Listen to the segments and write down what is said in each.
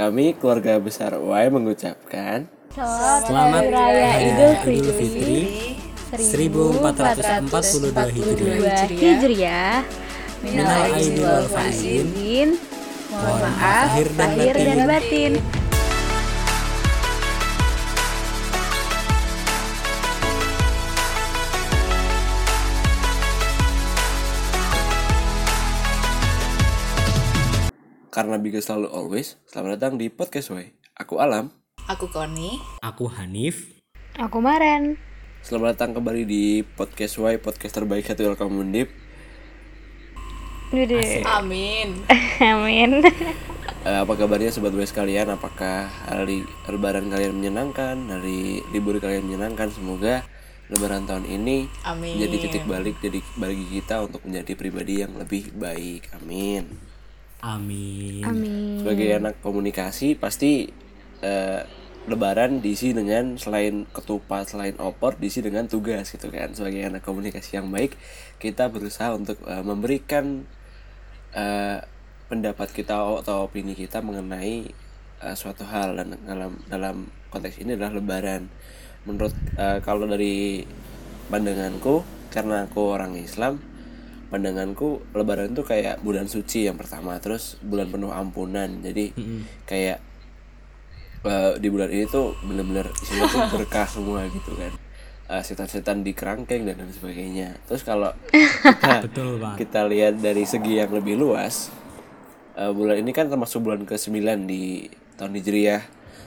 Kami keluarga besar UAI mengucapkan Selamat, Selamat Hari Raya Idul Idul Fitri Fitri 1442 Hijriah. 1442 Hijriah. Minal aidin wal faizin. Izin. Mohon maaf lahir dan lahir dan batin. Karena biggest selalu always. Selamat datang di podcast Way. Aku Alam. Aku Koni. Aku Hanif. Aku Maren. Selamat datang kembali di podcast Y, podcast terbaik hati Welcome. Udah. Amin. Amin. Eh, apa kabarnya sobat Y sekalian? Apakah hari lebaran kalian menyenangkan? Hari libur kalian menyenangkan? Semoga lebaran tahun ini Amin. menjadi titik balik jadi bagi kita untuk menjadi pribadi yang lebih baik. Amin. Amin. Amin. sebagai anak komunikasi pasti eh, lebaran diisi dengan selain ketupat selain opor diisi dengan tugas gitu kan sebagai anak komunikasi yang baik kita berusaha untuk eh, memberikan eh, pendapat kita atau opini kita mengenai eh, suatu hal dan dalam dalam konteks ini adalah lebaran menurut eh, kalau dari pandanganku karena aku orang Islam pandanganku lebaran itu kayak bulan suci yang pertama terus bulan penuh ampunan. Jadi kayak eh, di bulan ini tuh bener-bener isinya tuh berkah semua gitu kan. Eh, setan-setan di kerangkeng dan lain sebagainya. Terus kalau kita, Betul, kita lihat dari segi yang lebih luas eh, bulan ini kan termasuk bulan ke-9 di tahun Hijriah.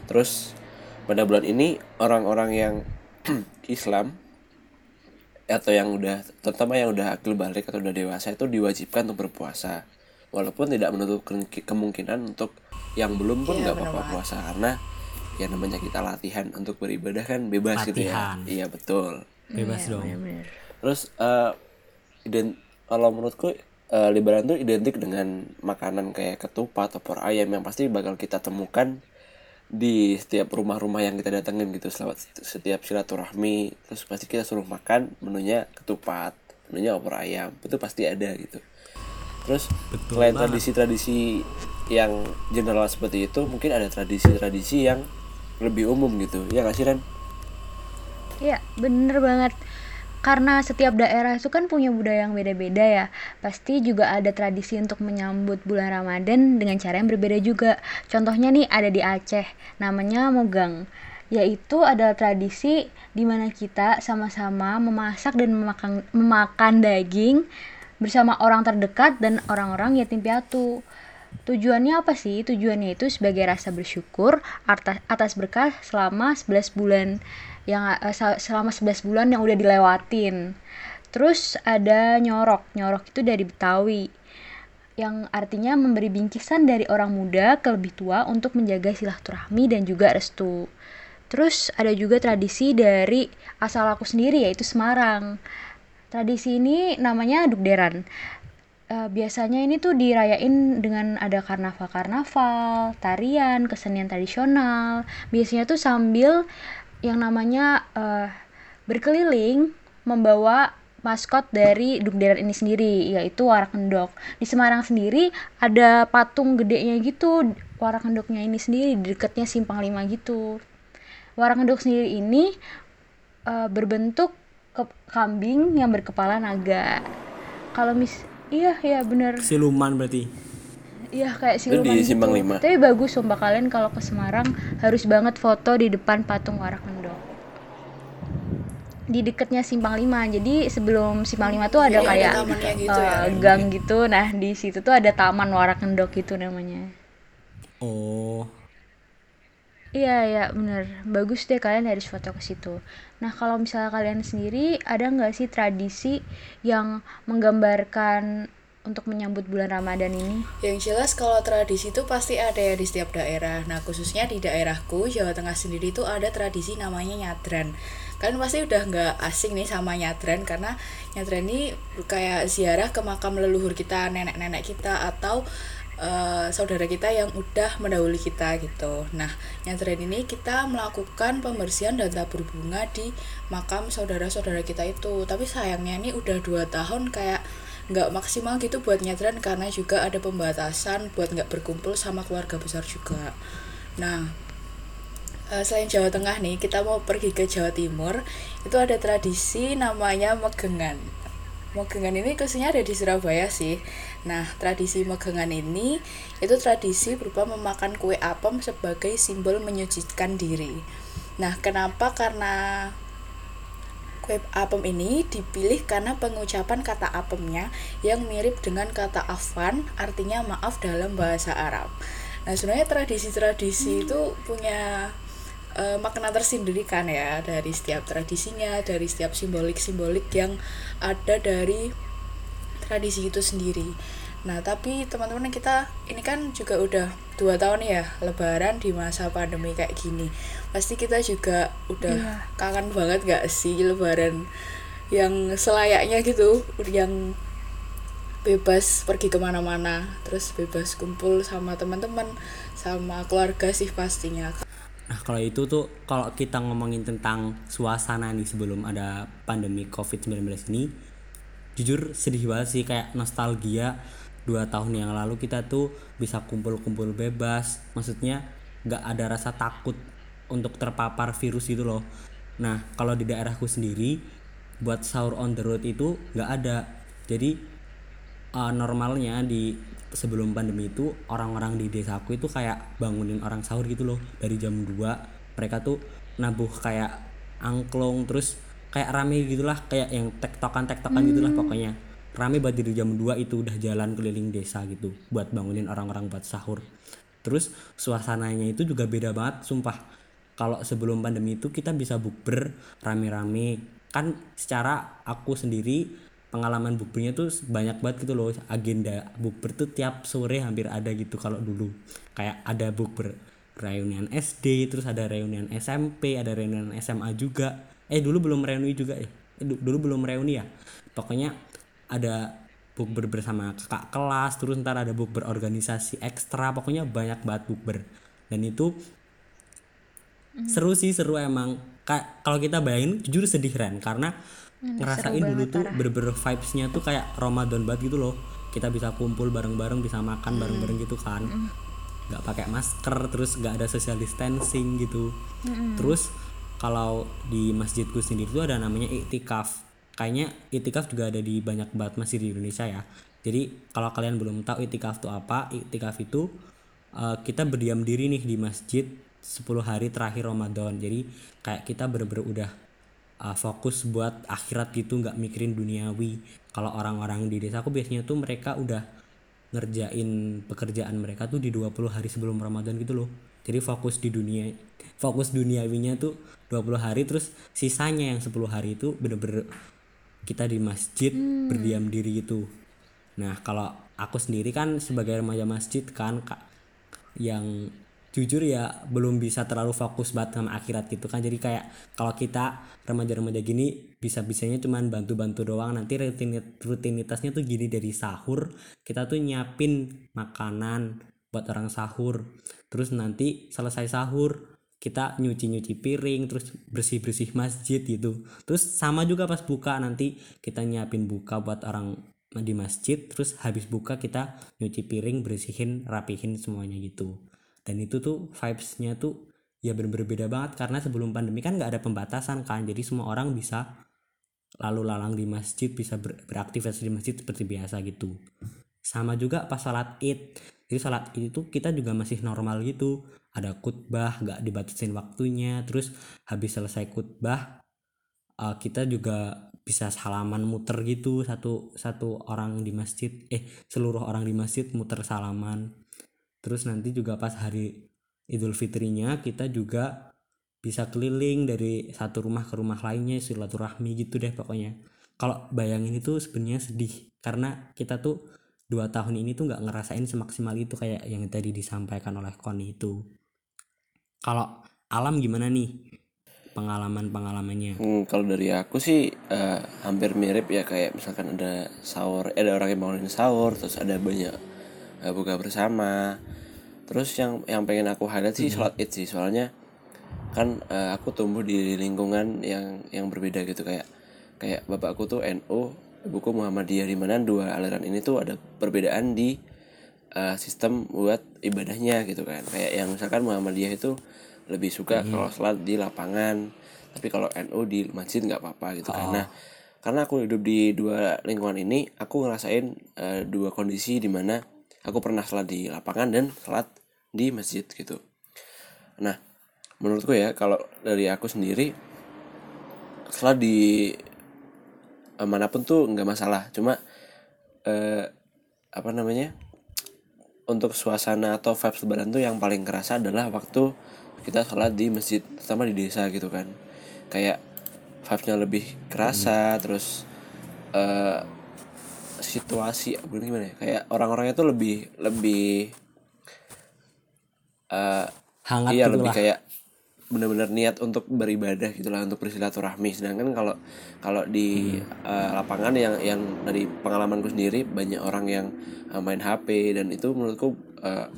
Terus pada bulan ini orang-orang yang Islam atau yang udah terutama yang udah akil balik atau udah dewasa itu diwajibkan untuk berpuasa. Walaupun tidak menutup ke- kemungkinan untuk yang belum pun nggak apa-apa puasa. Karena ya namanya kita latihan untuk beribadah kan bebas gitu ya. Latihan. iya betul. Bebas dong. terus eh ident kalau menurutku eh, lebaran itu identik dengan makanan kayak ketupat opor ayam yang pasti bakal kita temukan di setiap rumah-rumah yang kita datengin gitu selamat setiap silaturahmi terus pasti kita suruh makan menunya ketupat menunya opor ayam itu pasti ada gitu terus Betul selain tradisi-tradisi yang general seperti itu mungkin ada tradisi-tradisi yang lebih umum gitu ya nggak sih Ren? Iya, bener banget. Karena setiap daerah itu kan punya budaya yang beda-beda ya. Pasti juga ada tradisi untuk menyambut bulan Ramadan dengan cara yang berbeda juga. Contohnya nih ada di Aceh, namanya Mogang. Yaitu adalah tradisi di mana kita sama-sama memasak dan memakan, memakan daging bersama orang terdekat dan orang-orang yatim piatu. Tujuannya apa sih? Tujuannya itu sebagai rasa bersyukur atas, atas berkah selama 11 bulan yang eh, sel- selama 11 bulan yang udah dilewatin. Terus ada nyorok. Nyorok itu dari Betawi yang artinya memberi bingkisan dari orang muda ke lebih tua untuk menjaga silaturahmi dan juga restu. Terus ada juga tradisi dari asal aku sendiri yaitu Semarang. Tradisi ini namanya Dukderan. Eh, biasanya ini tuh dirayain dengan ada karnaval-karnaval, tarian, kesenian tradisional. Biasanya tuh sambil yang namanya eh, berkeliling membawa maskot dari Dukderan ini sendiri yaitu Warak Kendok. Di Semarang sendiri ada patung gedenya gitu Warak Kendoknya ini sendiri di dekatnya Simpang Lima gitu. Warak Kendok sendiri ini eh, berbentuk ke- kambing yang berkepala naga. Kalau mis iya ya bener Siluman berarti. Iya kayak Itu siluman di gitu. Simpang Lima? Tapi bagus sumpah kalian kalau ke Semarang harus banget foto di depan patung Warak Kendok. Di dekatnya Simpang Lima. Jadi sebelum Simpang Lima tuh ada Iya, kayak ada gitu ya. eh, gang gitu. Nah, di situ tuh ada Taman Warak Kendok gitu namanya. Oh, Iya ya bener bagus deh kalian harus foto ke situ. Nah kalau misalnya kalian sendiri ada nggak sih tradisi yang menggambarkan untuk menyambut bulan Ramadan ini? Yang jelas kalau tradisi itu pasti ada ya di setiap daerah. Nah khususnya di daerahku Jawa Tengah sendiri itu ada tradisi namanya nyadran. Kalian pasti udah nggak asing nih sama nyadran karena nyadran ini kayak ziarah ke makam leluhur kita, nenek-nenek kita atau eh, saudara kita yang udah mendahului kita gitu. Nah, nyadran ini kita melakukan pembersihan dan tabur bunga di makam saudara-saudara kita itu. Tapi sayangnya ini udah dua tahun kayak nggak maksimal gitu buat nyadran karena juga ada pembatasan buat nggak berkumpul sama keluarga besar juga nah eh, selain Jawa Tengah nih kita mau pergi ke Jawa Timur itu ada tradisi namanya megengan Megengan ini khususnya ada di Surabaya sih. Nah, tradisi megengan ini itu tradisi berupa memakan kue apem sebagai simbol menyucikan diri. Nah, kenapa? Karena kue apem ini dipilih karena pengucapan kata apemnya yang mirip dengan kata afwan, artinya maaf dalam bahasa Arab. Nah, sebenarnya tradisi-tradisi itu punya uh, makna tersendiri kan ya dari setiap tradisinya, dari setiap simbolik-simbolik yang ada dari tradisi itu sendiri. Nah, tapi teman-teman kita ini kan juga udah dua tahun ya Lebaran di masa pandemi kayak gini. Pasti kita juga udah Iya. kangen banget gak sih Lebaran yang selayaknya gitu, yang bebas pergi ke mana-mana, terus bebas kumpul sama teman-teman, sama keluarga sih pastinya. Nah kalau itu tuh kalau kita ngomongin tentang suasana nih sebelum ada pandemi COVID-19 ini jujur sedih banget sih kayak nostalgia. Dua tahun yang lalu kita tuh bisa kumpul-kumpul bebas. Maksudnya nggak ada rasa takut untuk terpapar virus itu loh. Nah kalau di daerahku sendiri buat sahur on the road itu nggak ada. Jadi uh, normalnya di sebelum pandemi itu orang-orang di desaku itu kayak bangunin orang sahur gitu loh. Dari jam 2 mereka tuh nabuh kayak angklung terus kayak rame gitulah kayak yang tektokan tektokan gitulah pokoknya. Rame buat dari jam 2 itu udah jalan keliling desa gitu buat bangunin orang-orang buat sahur. Terus suasananya itu juga beda banget sumpah. Kalau sebelum pandemi itu kita bisa bukber rame-rame. Kan secara aku sendiri pengalaman bukbernya tuh banyak banget gitu loh. Agenda bukber tuh tiap sore hampir ada gitu kalau dulu. Kayak ada bukber reunian SD terus ada reunian SMP ada reunian SMA juga eh dulu belum reuni juga ya. Eh, du- dulu belum reuni ya. Pokoknya ada bukber bersama kakak kelas terus ntar ada bukber organisasi ekstra. Pokoknya banyak banget bukber. Dan itu seru sih seru emang. Ka- kalau kita bayangin jujur sedih Ren. Karena ngerasain dulu tuh bener-bener vibesnya tuh kayak Ramadan banget gitu loh. Kita bisa kumpul bareng-bareng bisa makan bareng-bareng gitu kan. Nggak pakai masker terus nggak ada social distancing gitu. Terus kalau di masjidku sendiri tuh ada namanya iktikaf kayaknya iktikaf juga ada di banyak banget masjid di Indonesia ya. Jadi kalau kalian belum tahu iktikaf tuh apa iktikaf itu uh, kita berdiam diri nih di masjid 10 hari terakhir Ramadan. Jadi kayak kita bener-bener udah uh, fokus buat akhirat gitu nggak mikirin duniawi. Kalau orang-orang di desa aku biasanya tuh mereka udah ngerjain pekerjaan mereka tuh di 20 hari sebelum Ramadan gitu loh. Jadi fokus di dunia fokus duniawinya tuh 20 hari terus sisanya yang 10 hari itu bener-bener kita di masjid berdiam diri gitu. Nah kalau aku sendiri kan sebagai remaja masjid kan Kak, yang jujur ya belum bisa terlalu fokus banget sama akhirat gitu kan. Jadi kayak kalau kita remaja-remaja gini bisa-bisanya cuman bantu-bantu doang. Nanti rutinit rutinitasnya tuh gini dari sahur kita tuh nyiapin makanan buat orang sahur. Terus nanti selesai sahur kita nyuci-nyuci piring terus bersih-bersih masjid gitu. Terus sama juga pas buka nanti kita nyiapin buka buat orang di masjid terus habis buka kita nyuci piring bersihin rapihin semuanya gitu. Dan itu tuh vibesnya tuh ya bener-bener beda banget karena sebelum pandemi kan nggak ada pembatasan kan jadi semua orang bisa lalu lalang di masjid bisa ber- beraktivitas di masjid seperti biasa gitu sama juga pas salat id. Jadi salat id itu kita juga masih normal gitu. Ada khutbah nggak dibatasin waktunya. Terus habis selesai khutbah uh, kita juga bisa salaman muter gitu. Satu satu orang di masjid eh seluruh orang di masjid muter salaman. Terus nanti juga pas hari Idul Fitrinya kita juga bisa keliling dari satu rumah ke rumah lainnya silaturahmi gitu deh pokoknya. Kalau bayangin itu sebenarnya sedih. Karena kita tuh dua tahun ini tuh nggak ngerasain semaksimal itu kayak yang tadi disampaikan oleh Koni itu. Kalau alam gimana nih pengalaman pengalamannya Hmm, kalau dari aku sih eh, hampir mirip ya kayak misalkan ada sahur, eh, ada orang yang bangunin sahur, terus ada banyak eh, buka bersama. Terus yang yang pengen aku highlight sih sholat id sih, soalnya kan eh, aku tumbuh di lingkungan yang yang berbeda gitu kayak kayak bapakku tuh NU, buku Muhammadiyah di mana dua aliran ini tuh ada perbedaan di uh, sistem buat ibadahnya gitu kan. Kayak yang misalkan Muhammadiyah itu lebih suka kalau sholat di lapangan tapi kalau NU di masjid nggak apa-apa gitu kan. Nah karena aku hidup di dua lingkungan ini aku ngerasain uh, dua kondisi di mana aku pernah sholat di lapangan dan sholat di masjid gitu. Nah menurutku ya kalau dari aku sendiri sholat di eh, mana pun tuh nggak masalah. Cuma eh, apa namanya untuk suasana atau vibes lebaran tuh yang paling kerasa adalah waktu kita sholat di masjid terutama di desa gitu kan. Kayak vibesnya lebih kerasa terus eh situasi gimana ya kayak orang-orangnya tuh lebih lebih eh Hangat iya gitu lebih lah. kayak benar-benar niat untuk beribadah gitulah untuk bersilaturahmi sedangkan kalau kalau di eh, lapangan yang yang dari pengalamanku sendiri banyak orang yang eh, main HP dan itu menurutku eh,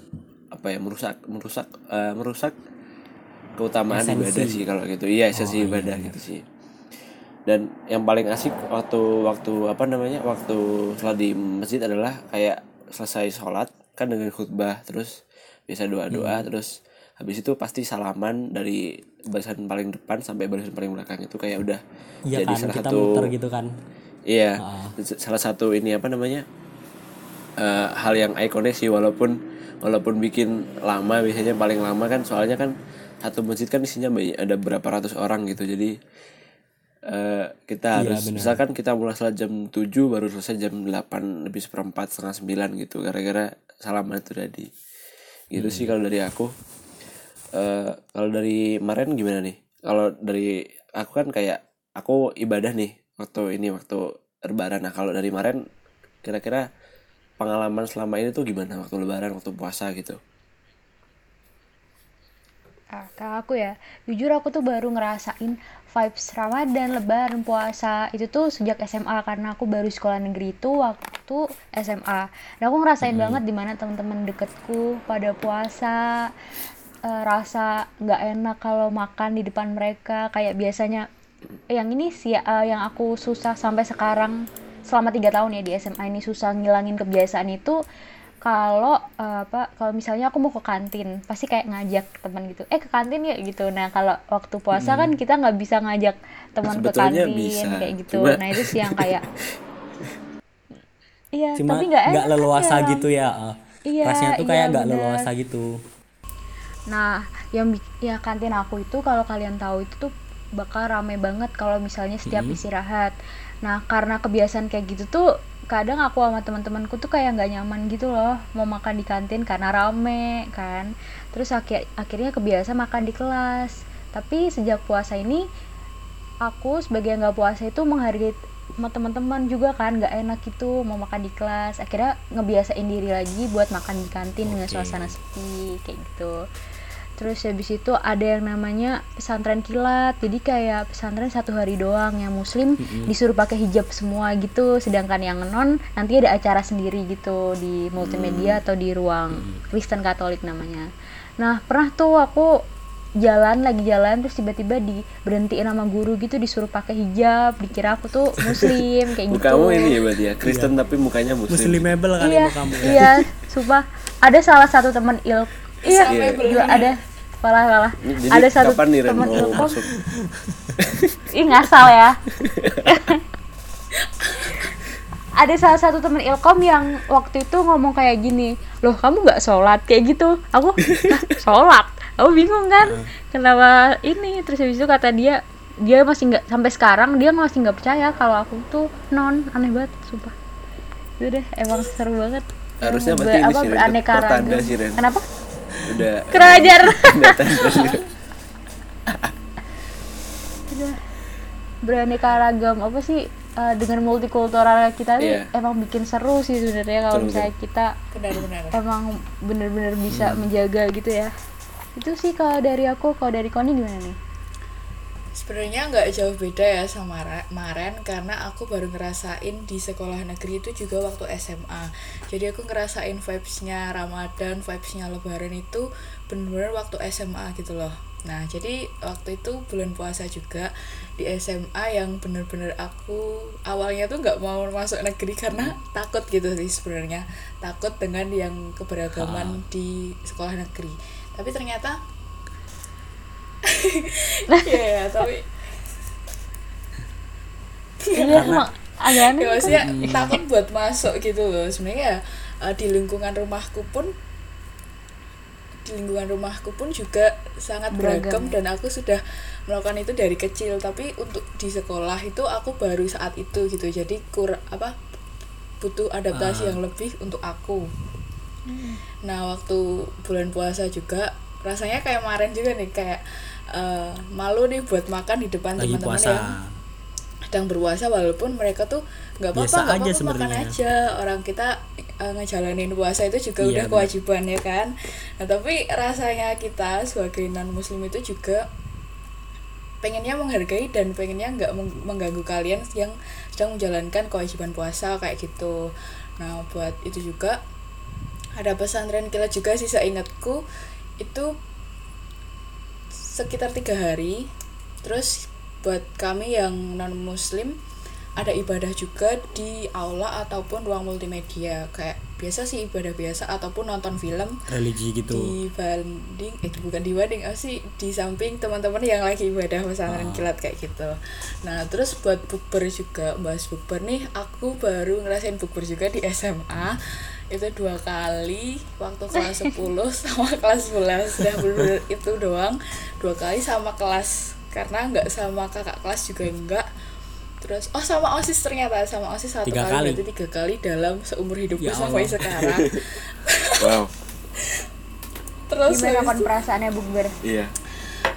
apa ya merusak merusak eh, merusak keutamaan Esensi. ibadah sih kalau gitu iya esensi ibadah gitu sih dan yang paling asik waktu waktu apa namanya waktu sholat di masjid adalah kayak selesai sholat kan dengan khutbah terus biasa doa doa Hmm. terus habis itu pasti salaman dari barisan paling depan sampai barisan paling belakang. Itu kayak udah Iya jadi kan salah kita satu muter gitu kan. iya Ah. salah satu ini apa namanya eh, hal yang ikonik sih walaupun walaupun bikin lama biasanya paling lama kan soalnya kan satu masjid kan isinya banyak ada berapa ratus orang gitu. Jadi eh, kita Iya, harus misalkan kita mulai salat jam 7 baru selesai jam 8 lebih seperempat setengah sembilan gitu. Gara-gara salaman itu tadi. Gitu sih kalau dari aku Eh, kalau dari Maren gimana nih? Kalau dari aku kan kayak aku ibadah nih waktu ini waktu lebaran. Nah kalau dari Maren kira-kira pengalaman selama ini tuh gimana? Waktu lebaran waktu puasa gitu. Ah, kalau aku ya, jujur aku tuh baru ngerasain vibes Ramadan, Lebaran, puasa. Itu tuh sejak SMA karena aku baru sekolah negeri itu waktu SMA. Dan aku ngerasain banget di mana teman-teman deketku pada puasa, eh, rasa nggak enak kalau makan di depan mereka kayak biasanya. Yang ini sih eh, yang aku susah sampai sekarang selama tiga tahun ya di SMA ini susah ngilangin kebiasaan itu kalau eh, apa kalau misalnya aku mau ke kantin pasti kayak ngajak teman gitu eh ke kantin ya gitu nah kalau waktu puasa kan kita nggak bisa ngajak teman ke kantin bisa, kayak gitu cuma- nah itu sih yang kayak iya tapi nggak nggak leluasa ya. gitu ya. Iya, Rasanya tuh iya, kayak nggak benar. leluasa gitu. Nah, yang ya kantin aku itu kalau kalian tahu itu tuh bakal rame banget kalau misalnya setiap istirahat. Nah, karena kebiasaan kayak gitu tuh kadang aku sama teman-temanku tuh kayak nggak nyaman gitu loh mau makan di kantin karena rame kan. Terus akhir akhirnya kebiasa makan di kelas. Tapi sejak puasa ini aku sebagai yang nggak puasa itu menghargai sama teman-teman juga kan nggak enak gitu mau makan di kelas akhirnya ngebiasain diri lagi buat makan di kantin dengan Oke. suasana sepi kayak gitu terus habis itu ada yang namanya pesantren kilat. Jadi kayak pesantren satu hari doang yang muslim disuruh pakai hijab semua gitu. Sedangkan yang non nanti ada acara sendiri gitu di multimedia atau di ruang Kristen Katolik namanya. Nah pernah tuh aku jalan lagi jalan terus tiba-tiba di berhentiin sama guru gitu disuruh pakai hijab. Dikira aku tuh muslim kayak gitu. mukamu ini ya berarti ya Kristen tapi mukanya muslim, Muslimable kali iya kamu ya. iya sumpah. Ada salah satu teman il iya. Iya. gila, ada. Malah malah Ini- jadi ada satu kapan nih Ren teman mau ilkom masuk? Ih ngasal ya. Ada salah satu teman ilkom yang waktu itu ngomong kayak gini loh kamu nggak sholat? Kayak gitu. Aku "Hah, sholat? Aku bingung kan kenapa ini? Terus habis itu kata dia dia masih nggak sampai sekarang dia masih nggak percaya kalau aku tuh non. Aneh banget sumpah. Udah emang seru banget. Harusnya Ber- berarti ini apa sih, Ren, beraneka pertanda ragam. sih, Ren. kenapa udah. Kerajar. Udah beraneka ragam apa sih eh, dengan multikultural kita nih Iya. emang bikin seru sih sebenarnya kalau Betul, misalnya kita benar-benar emang bener-bener bisa Hmm. menjaga gitu ya. Itu sih kalau dari aku kalau dari Koni gimana nih Sebenarnya nggak jauh beda ya sama Maren karena aku baru ngerasain di sekolah negeri itu juga waktu SMA. Jadi aku ngerasain vibes-nya Ramadan, vibes-nya Lebaran itu bener-bener waktu SMA gitu loh. Nah jadi waktu itu bulan puasa juga di SMA yang bener-bener aku awalnya tuh nggak mau masuk negeri karena takut gitu sih sebenarnya. Takut dengan yang keberagaman di sekolah negeri. Tapi ternyata ya ya tapi Iya emang agak aneh ya kan? takut buat masuk gitu loh. Sebenarnya ya, eh, di lingkungan rumahku pun di lingkungan rumahku pun juga sangat beragam, Beragam. dan aku sudah melakukan itu dari kecil. Tapi untuk di sekolah itu aku baru saat itu gitu. Jadi kur apa butuh adaptasi yang lebih untuk aku. Nah waktu bulan puasa juga rasanya kayak kemarin juga nih kayak eh, malu nih buat makan di depan teman-teman yang sedang berpuasa walaupun mereka tuh nggak apa-apa nggak apa-apa makan aja. Orang kita uh, ngejalanin puasa itu juga Iya, udah kewajiban ya kan. Nah tapi rasanya kita sebagai non muslim itu juga pengennya menghargai dan pengennya nggak meng- mengganggu kalian yang sedang menjalankan kewajiban puasa kayak gitu. Nah buat itu juga ada pesantren kilat juga sih seingatku itu sekitar tiga hari. Terus buat kami yang non muslim ada ibadah juga di aula ataupun ruang multimedia. Kayak biasa sih ibadah biasa ataupun nonton film religi gitu. dibanding eh bukan dibanding apa sih di samping teman-teman yang lagi ibadah pesantren Ah. kilat kayak gitu. Nah terus buat bukber juga bahas bukber nih aku baru ngerasain bukber juga di SMA itu dua kali waktu kelas 10 sama kelas 11 udah bener itu doang. Dua kali sama kelas karena nggak sama kakak kelas juga enggak terus oh sama osis ternyata sama osis satu Tiga kali, kali. berarti tiga kali dalam seumur hidupku Ya sampai Allah. sekarang wow terus Gimana kon itu- perasaannya bukber? iya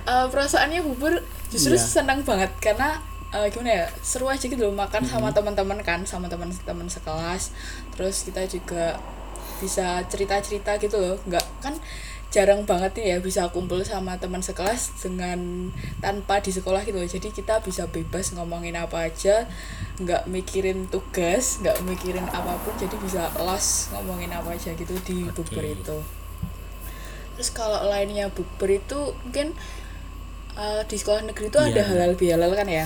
Eh, perasaannya bubur justru Iya. senang banget karena eh, gimana ya seru aja gitu loh makan sama teman-teman kan sama teman-teman sekelas terus kita juga bisa cerita-cerita gitu loh nggak kan jarang banget nih ya bisa kumpul sama teman sekelas dengan tanpa di sekolah gitu loh jadi kita bisa bebas ngomongin apa aja nggak mikirin tugas nggak mikirin apa pun jadi bisa los ngomongin apa aja gitu di bukber Oke. itu terus kalau lainnya bukber itu mungkin uh, di sekolah negeri itu ada Iya. halal bihalal kan ya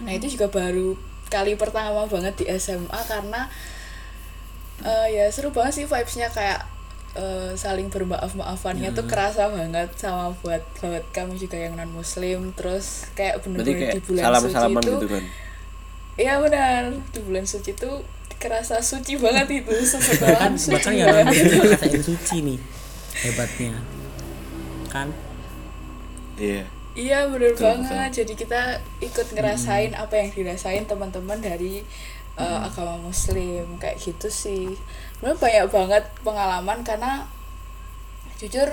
nah itu juga baru kali pertama banget di SMA karena uh, ya seru banget sih vibesnya kayak uh, saling bermaaf maafannya Iya. tuh kerasa banget sama buat buat kami juga yang non muslim terus kayak bener-bener di bulan salam suci salaman itu gitu kan? Iya benar. Di bulan suci itu kerasa suci banget itu sesekolah kan suci nanti rasain suci nih hebatnya. Kan? Iya. Iya bener Betul, banget. Jadi kita ikut ngerasain apa yang dirasain teman-teman dari uh, agama Muslim. Kayak gitu sih. Sebenarnya banyak banget pengalaman karena jujur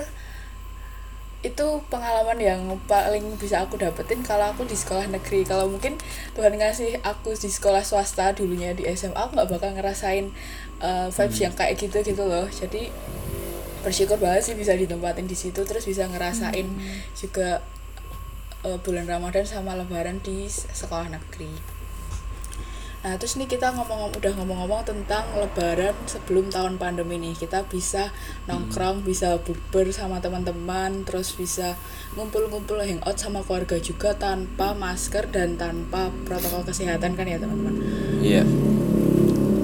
itu pengalaman yang paling bisa aku dapetin kalau aku di sekolah negeri. Kalau mungkin Tuhan ngasih aku di sekolah swasta dulunya di SMA aku nggak bakal ngerasain uh, vibes yang kayak gitu gitu loh. Jadi bersyukur banget sih bisa ditempatin di situ terus bisa ngerasain juga eh, bulan Ramadan sama Lebaran di sekolah negeri. Nah terus nih kita ngomong udah ngomong-ngomong tentang Lebaran sebelum tahun pandemi nih kita bisa nongkrong, bisa bukber sama teman-teman, terus bisa ngumpul-ngumpul hangout sama keluarga juga tanpa masker dan tanpa protokol kesehatan kan ya teman-teman. iya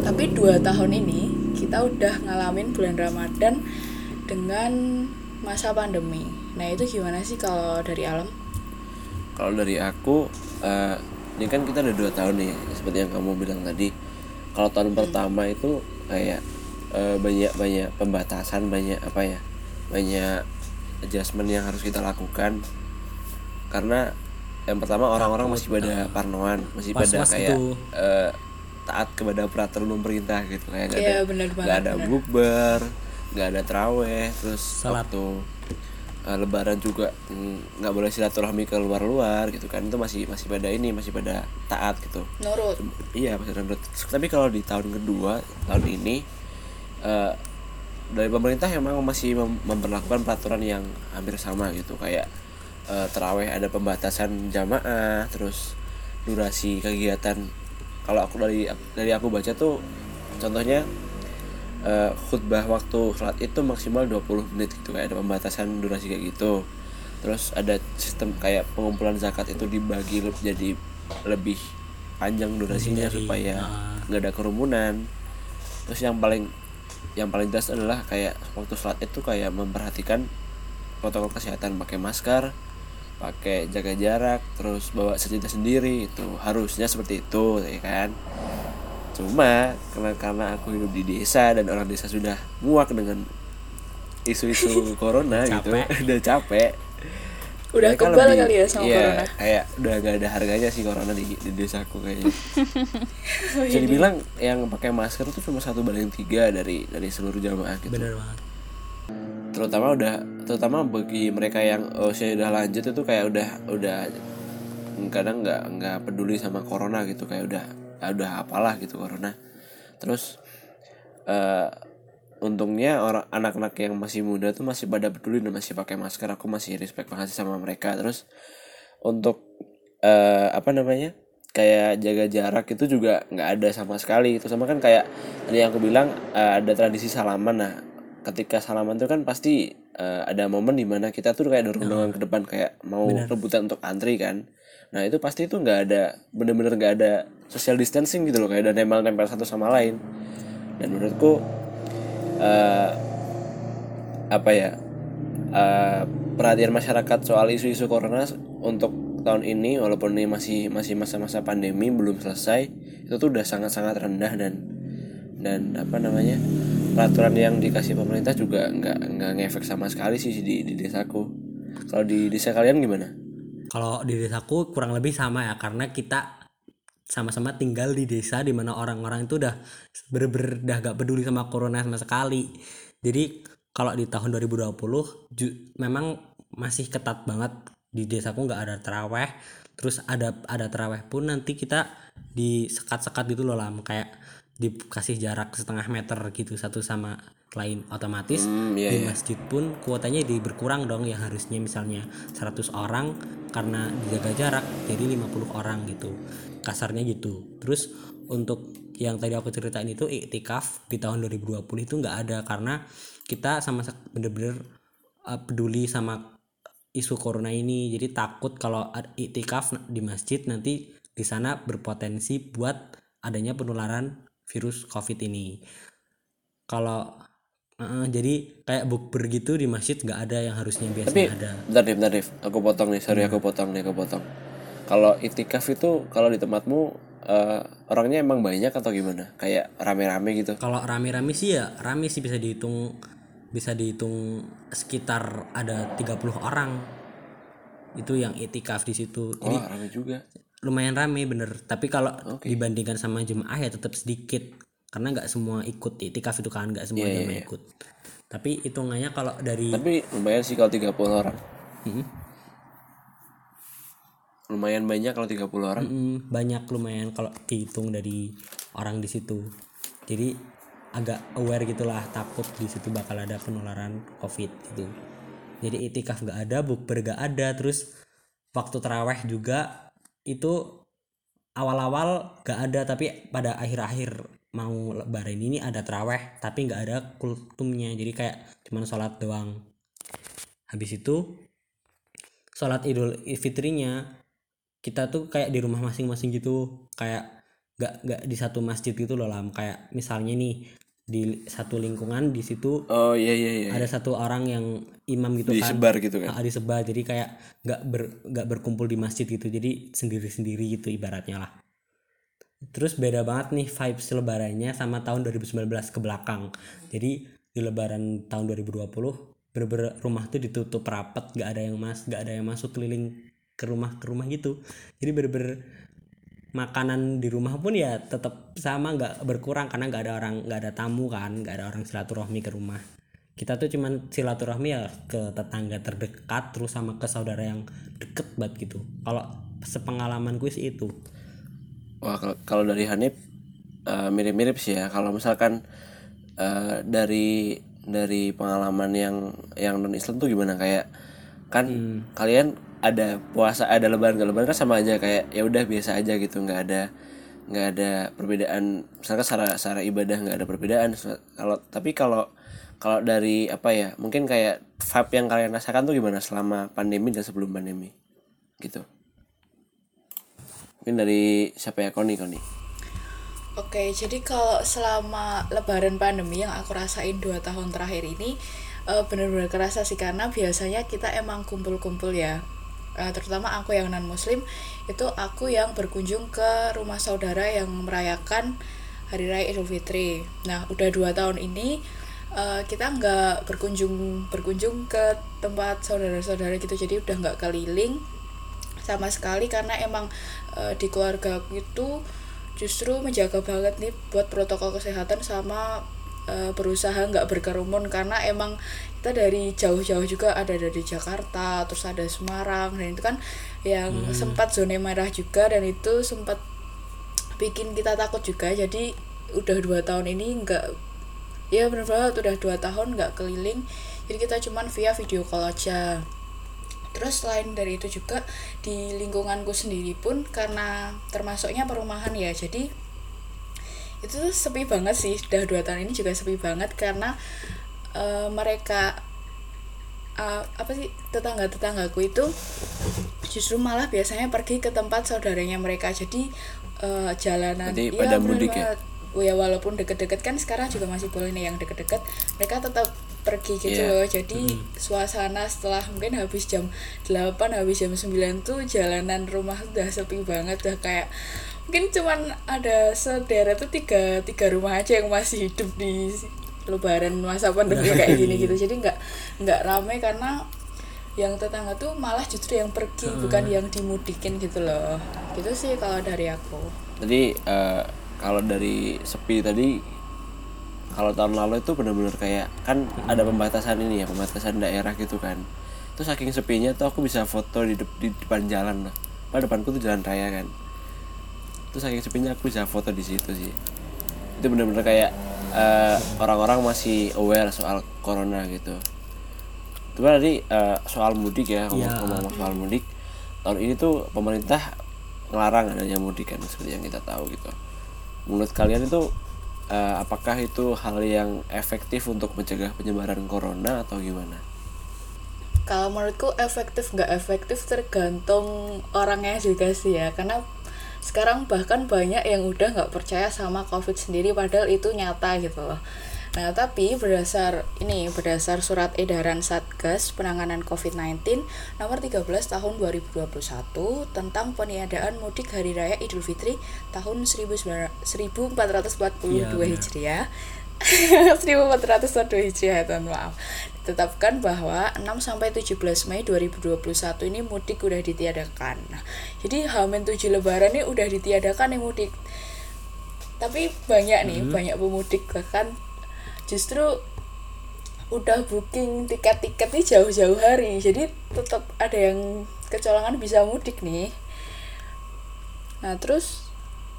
Tapi dua tahun ini kita udah ngalamin bulan Ramadan dengan masa pandemi. Nah itu gimana sih kalau dari alam? kalau dari aku eh, ini kan kita udah dua tahun nih seperti yang kamu bilang tadi. Kalau tahun pertama itu kayak eh, banyak banyak pembatasan banyak apa ya banyak adjustment yang harus kita lakukan. Karena yang pertama orang-orang masih pada parnoan masih pada Was-was kayak gitu. eh, taat kepada peraturan pemerintah gitu. Kayak nggak Iya, ada nggak ada bukber nggak ada traweh terus Salat. waktu uh, lebaran juga. Mm, nggak boleh silaturahmi ke luar-luar gitu kan. Itu masih masih pada ini masih pada taat gitu. Nurut. iya masih nurut. Tapi kalau di tahun kedua tahun ini uh, dari pemerintah memang masih mem- memperlakukan peraturan yang hampir sama gitu. Kayak uh, teraweh ada pembatasan jamaah terus durasi kegiatan. Kalau aku dari dari aku baca tuh contohnya eh, khutbah waktu sholat itu maksimal 20 menit gitu kayak ada pembatasan durasi kayak gitu. Terus ada sistem kayak pengumpulan zakat itu dibagi jadi lebih panjang durasinya Menghindari, supaya ah. nggak ada kerumunan. Terus yang paling yang paling jelas adalah kayak waktu sholat itu kayak memperhatikan protokol kesehatan pakai masker pakai jaga jarak terus bawa sejadah sendiri itu harusnya seperti itu ya kan cuma karena karena aku hidup di desa dan orang desa sudah muak dengan isu-isu corona gitu. Capek. udah capek. Udah Mereka kebal lebih- kali ya sama iya, corona. kayak udah gak ada harganya sih corona di, di desaku kayaknya. Bisa dibilang yang pakai masker tuh cuma satu banding tiga dari dari seluruh jamaah gitu. Bener banget. Terutama udah terutama bagi mereka yang usia udah lanjut itu kayak udah udah kadang nggak nggak peduli sama corona gitu. Kayak udah ah, udah apalah gitu corona. Terus eh untungnya orang anak-anak yang masih muda tuh masih pada peduli dan masih pakai masker. Aku masih respect banget sih sama mereka. Terus untuk eh apa namanya kayak jaga jarak itu juga nggak ada sama sekali. Itu sama kan kayak tadi yang aku bilang eh, ada tradisi salaman. Nah ketika salaman itu kan pasti eh, ada momen di mana kita tuh kayak dorong dorongan ke depan kayak mau rebutan untuk antri kan nah itu pasti itu nggak ada bener-bener nggak ada social distancing gitu loh kayak udah nempel-nempel satu sama lain. Dan menurutku eh apa ya eh, perhatian masyarakat soal isu-isu corona untuk tahun ini walaupun ini masih masih masa-masa pandemi belum selesai itu tuh udah sangat-sangat rendah dan dan apa namanya peraturan yang dikasih pemerintah juga nggak nggak ngefek sama sekali sih di di desaku. Kalau di desa kalian gimana kalau di desaku kurang lebih sama ya karena kita sama-sama tinggal di desa di mana orang-orang itu udah bener-bener udah gak peduli sama corona sama sekali. Jadi kalau di tahun 2020 ju- memang masih ketat banget. Di desaku nggak ada teraweh terus ada ada teraweh pun nanti kita disekat-sekat gitu loh lam. Kayak dikasih jarak setengah meter gitu satu sama lain otomatis Hmm, iya, di iya. masjid pun kuotanya jadi berkurang dong yang harusnya misalnya 100 orang karena dijaga jarak jadi 50 orang gitu. Kasarnya gitu. Terus untuk yang tadi aku ceritain itu iktikaf di tahun 2020 itu nggak ada karena kita sama bener-bener uh, peduli sama isu corona ini. Jadi takut kalau iktikaf di masjid nanti di sana berpotensi buat adanya penularan virus covid ini. Kalau uh, jadi kayak bukber gitu di masjid nggak ada yang harusnya biasanya tapi ada. bentar Div, bentar Div. aku potong nih sorry aku potong nih aku potong. Kalau itikaf itu kalau di tempatmu eh, orangnya emang banyak atau gimana? Kayak rame-rame gitu? Kalau rame-rame sih ya rame sih bisa dihitung bisa dihitung sekitar ada 30 orang. Itu yang itikaf di situ. Jadi wah rame juga. lumayan rame bener. Tapi kalau dibandingkan sama jemaah ya tetap sedikit karena nggak semua ikut itikaf itu kan nggak semua Iya, iya, jemaah iya. ikut. Tapi hitungannya kalau dari tapi lumayan sih kalau 30 orang. Mm, lumayan banyak kalau 30 orang. Mm, banyak lumayan kalau dihitung dari orang di situ. Jadi agak aware gitulah takut di situ bakal ada penularan covid gitu. Jadi itikaf nggak ada bukber nggak ada terus waktu teraweh juga itu awal-awal nggak ada tapi pada akhir-akhir mau lebaran ini ada teraweh tapi nggak ada kultumnya. Jadi kayak cuman sholat doang. Habis itu sholat idul fitrinya kita tuh kayak di rumah masing-masing gitu. Kayak nggak nggak di satu masjid gitu loh lam. Kayak misalnya nih di satu lingkungan di situ oh iya iya iya ada satu orang yang imam gitu kan. Disebar gitu kan? Ah, disebar. Jadi kayak nggak ber nggak berkumpul di masjid gitu. Jadi sendiri sendiri gitu ibaratnya lah terus beda banget nih vibes lebarannya sama tahun 2019 ke belakang. Jadi di lebaran tahun 2020 bener-bener rumah tuh ditutup rapat nggak ada yang mas nggak ada yang masuk keliling ke rumah ke rumah gitu. Jadi bener-bener makanan di rumah pun ya tetap sama nggak berkurang karena nggak ada orang nggak ada tamu kan nggak ada orang silaturahmi ke rumah. Kita tuh cuman silaturahmi ya ke tetangga terdekat terus sama ke saudara yang deket banget gitu. Kalau sepengalaman gue sih itu Wah kalau- dari Hanif eh, mirip-mirip sih ya. Kalau misalkan eh, dari dari pengalaman yang yang non Islam tuh gimana? Kayak kan kalian ada puasa ada lebaran gak lebaran kan sama aja. Kayak ya udah biasa aja gitu. Nggak ada nggak ada perbedaan. Misalkan secara secara ibadah nggak ada perbedaan. Kalau tapi kalau kalau dari apa ya mungkin kayak vibe yang kalian rasakan tuh gimana selama pandemi dan sebelum pandemi? Gitu mungkin dari siapa ya? Koni Koni. Oke, jadi kalau selama lebaran pandemi yang aku rasain dua tahun terakhir ini uh, benar-benar kerasa sih karena biasanya kita emang kumpul-kumpul ya. Uh, terutama aku yang non muslim itu aku yang berkunjung ke rumah saudara yang merayakan hari raya idul fitri. Nah udah dua tahun ini uh, kita nggak berkunjung berkunjung ke tempat saudara-saudara gitu jadi udah nggak keliling sama sekali karena emang uh, di keluarga aku itu justru menjaga banget nih buat protokol kesehatan sama uh, berusaha nggak berkerumun karena emang kita dari jauh-jauh juga ada dari Jakarta terus ada Semarang dan itu kan yang hmm. sempat zona merah juga dan itu sempat bikin kita takut juga. Jadi udah dua tahun ini nggak ya benar banget udah dua tahun nggak keliling. Jadi kita cuman via video call aja terus selain dari itu juga di lingkunganku sendiri pun karena termasuknya perumahan ya jadi itu tuh sepi banget sih. Udah dua tahun ini juga sepi banget karena uh, mereka uh, apa sih tetangga tetanggaku itu justru malah biasanya pergi ke tempat saudaranya mereka. Jadi uh, jalanan Jadi pada mudik ya ya walaupun deket-deket kan sekarang juga masih boleh nih yang deket-deket. Mereka tetap pergi gitu yeah. loh. Jadi mm. suasana setelah mungkin habis jam 8 habis jam 9 tuh jalanan rumah udah sepi banget. Udah kayak mungkin cuman ada sederet tuh tiga tiga rumah aja yang masih hidup di lebaran masa pandemi kayak gini gitu. Jadi nggak nggak rame karena yang tetangga tuh malah justru yang pergi hmm. bukan yang dimudikin gitu loh. Gitu sih kalau dari aku. Jadi uh, kalau dari sepi tadi kalau tahun lalu itu benar-benar kayak kan hmm. ada pembatasan ini ya pembatasan daerah gitu kan. Terus saking sepinya tuh aku bisa foto di, de di depan jalan lah. Pada depanku tuh jalan raya kan. Terus saking sepinya aku bisa foto di situ sih. Itu benar-benar kayak eh, orang-orang uh, masih aware soal corona gitu. Cuma tadi uh, soal mudik ya ngomong-ngomong yeah. soal mudik. Tahun ini tuh pemerintah ngelarang adanya mudik kan seperti yang kita tahu gitu menurut kalian itu uh, apakah itu hal yang efektif untuk mencegah penyebaran corona atau gimana? Kalau menurutku efektif nggak efektif tergantung orangnya juga sih ya karena sekarang bahkan banyak yang udah nggak percaya sama covid sendiri padahal itu nyata gitu loh Nah, tapi berdasar ini berdasar surat edaran Satgas Penanganan COVID-19 nomor 13 tahun 2021 tentang peniadaan mudik hari raya Idul Fitri tahun 1442 ya, Hijriah. 1442 Hijriah, tahun maaf. Ditetapkan bahwa 6 sampai 17 Mei 2021 ini mudik udah ditiadakan. Nah, jadi Hamin 7 lebaran ini udah ditiadakan nih mudik. Tapi banyak nih, hmm. banyak pemudik bahkan justru udah booking tiket-tiketnya jauh-jauh hari jadi tetap ada yang kecolongan bisa mudik nih nah terus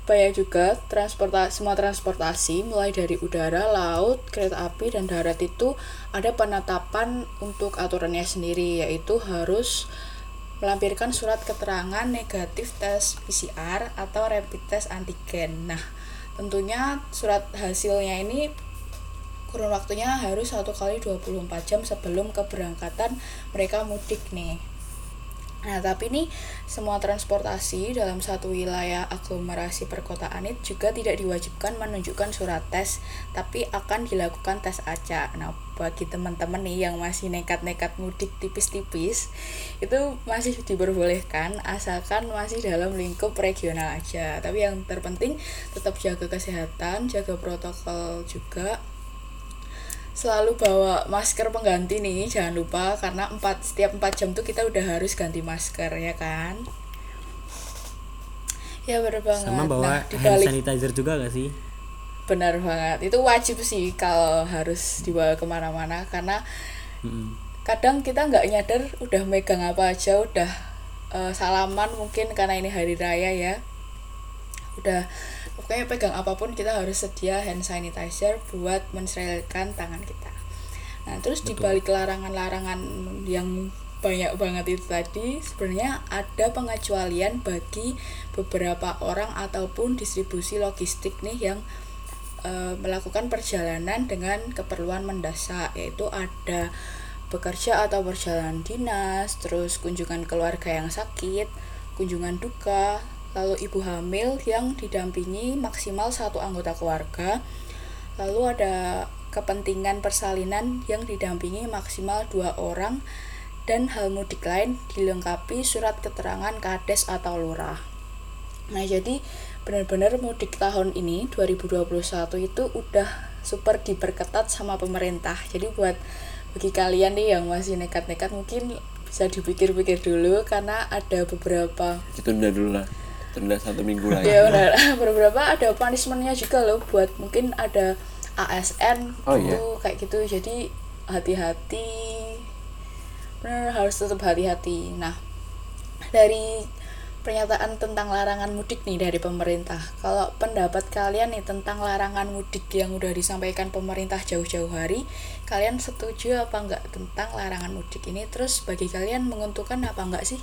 banyak juga transportasi semua transportasi mulai dari udara, laut, kereta api dan darat itu ada penetapan untuk aturannya sendiri yaitu harus melampirkan surat keterangan negatif tes PCR atau rapid test antigen. Nah, tentunya surat hasilnya ini kurun waktunya harus satu kali 24 jam sebelum keberangkatan mereka mudik nih Nah, tapi nih semua transportasi dalam satu wilayah aglomerasi perkotaan itu juga tidak diwajibkan menunjukkan surat tes, tapi akan dilakukan tes acak. Nah, bagi teman-teman nih yang masih nekat-nekat mudik tipis-tipis, itu masih diperbolehkan asalkan masih dalam lingkup regional aja. Tapi yang terpenting tetap jaga kesehatan, jaga protokol juga selalu bawa masker pengganti nih jangan lupa karena empat setiap 4 jam tuh kita udah harus ganti masker ya kan? Ya bener banget. Sama bawa nah, hand sanitizer juga gak sih? Benar banget. Itu wajib sih kalau harus dibawa ke mana-mana karena hmm. kadang kita nggak nyadar udah megang apa aja udah uh, salaman mungkin karena ini hari raya ya udah pokoknya pegang apa pun kita harus sedia hand sanitizer buat mensterilkan tangan kita. Nah terus dibalik larangan-larangan yang banyak banget itu tadi sebenarnya ada pengecualian bagi beberapa orang ataupun distribusi logistik nih yang e, melakukan perjalanan dengan keperluan mendesak yaitu ada bekerja atau perjalanan dinas, terus kunjungan keluarga yang sakit, kunjungan duka, lalu ibu hamil yang didampingi maksimal satu anggota keluarga, lalu ada kepentingan persalinan yang didampingi maksimal dua orang, dan hal mudik lain dilengkapi surat keterangan kades atau lurah. Nah, jadi benar-benar mudik tahun ini 2021 itu udah super diperketat sama pemerintah. Jadi buat bagi kalian nih yang masih nekat-nekat mungkin bisa dipikir-pikir dulu karena ada beberapa Ditunda dulu lah. Tunda satu minggu lah. ya benar beberapa ada punishmentnya juga loh buat mungkin ada ASN Oh, gitu iya. kayak gitu. Jadi hati-hati. Benar harus tetap hati-hati. Nah dari pernyataan tentang larangan mudik nih dari pemerintah. Kalau pendapat kalian nih tentang larangan mudik yang udah disampaikan pemerintah jauh-jauh hari kalian setuju apa enggak tentang larangan mudik ini? Terus bagi kalian menguntungkan apa enggak sih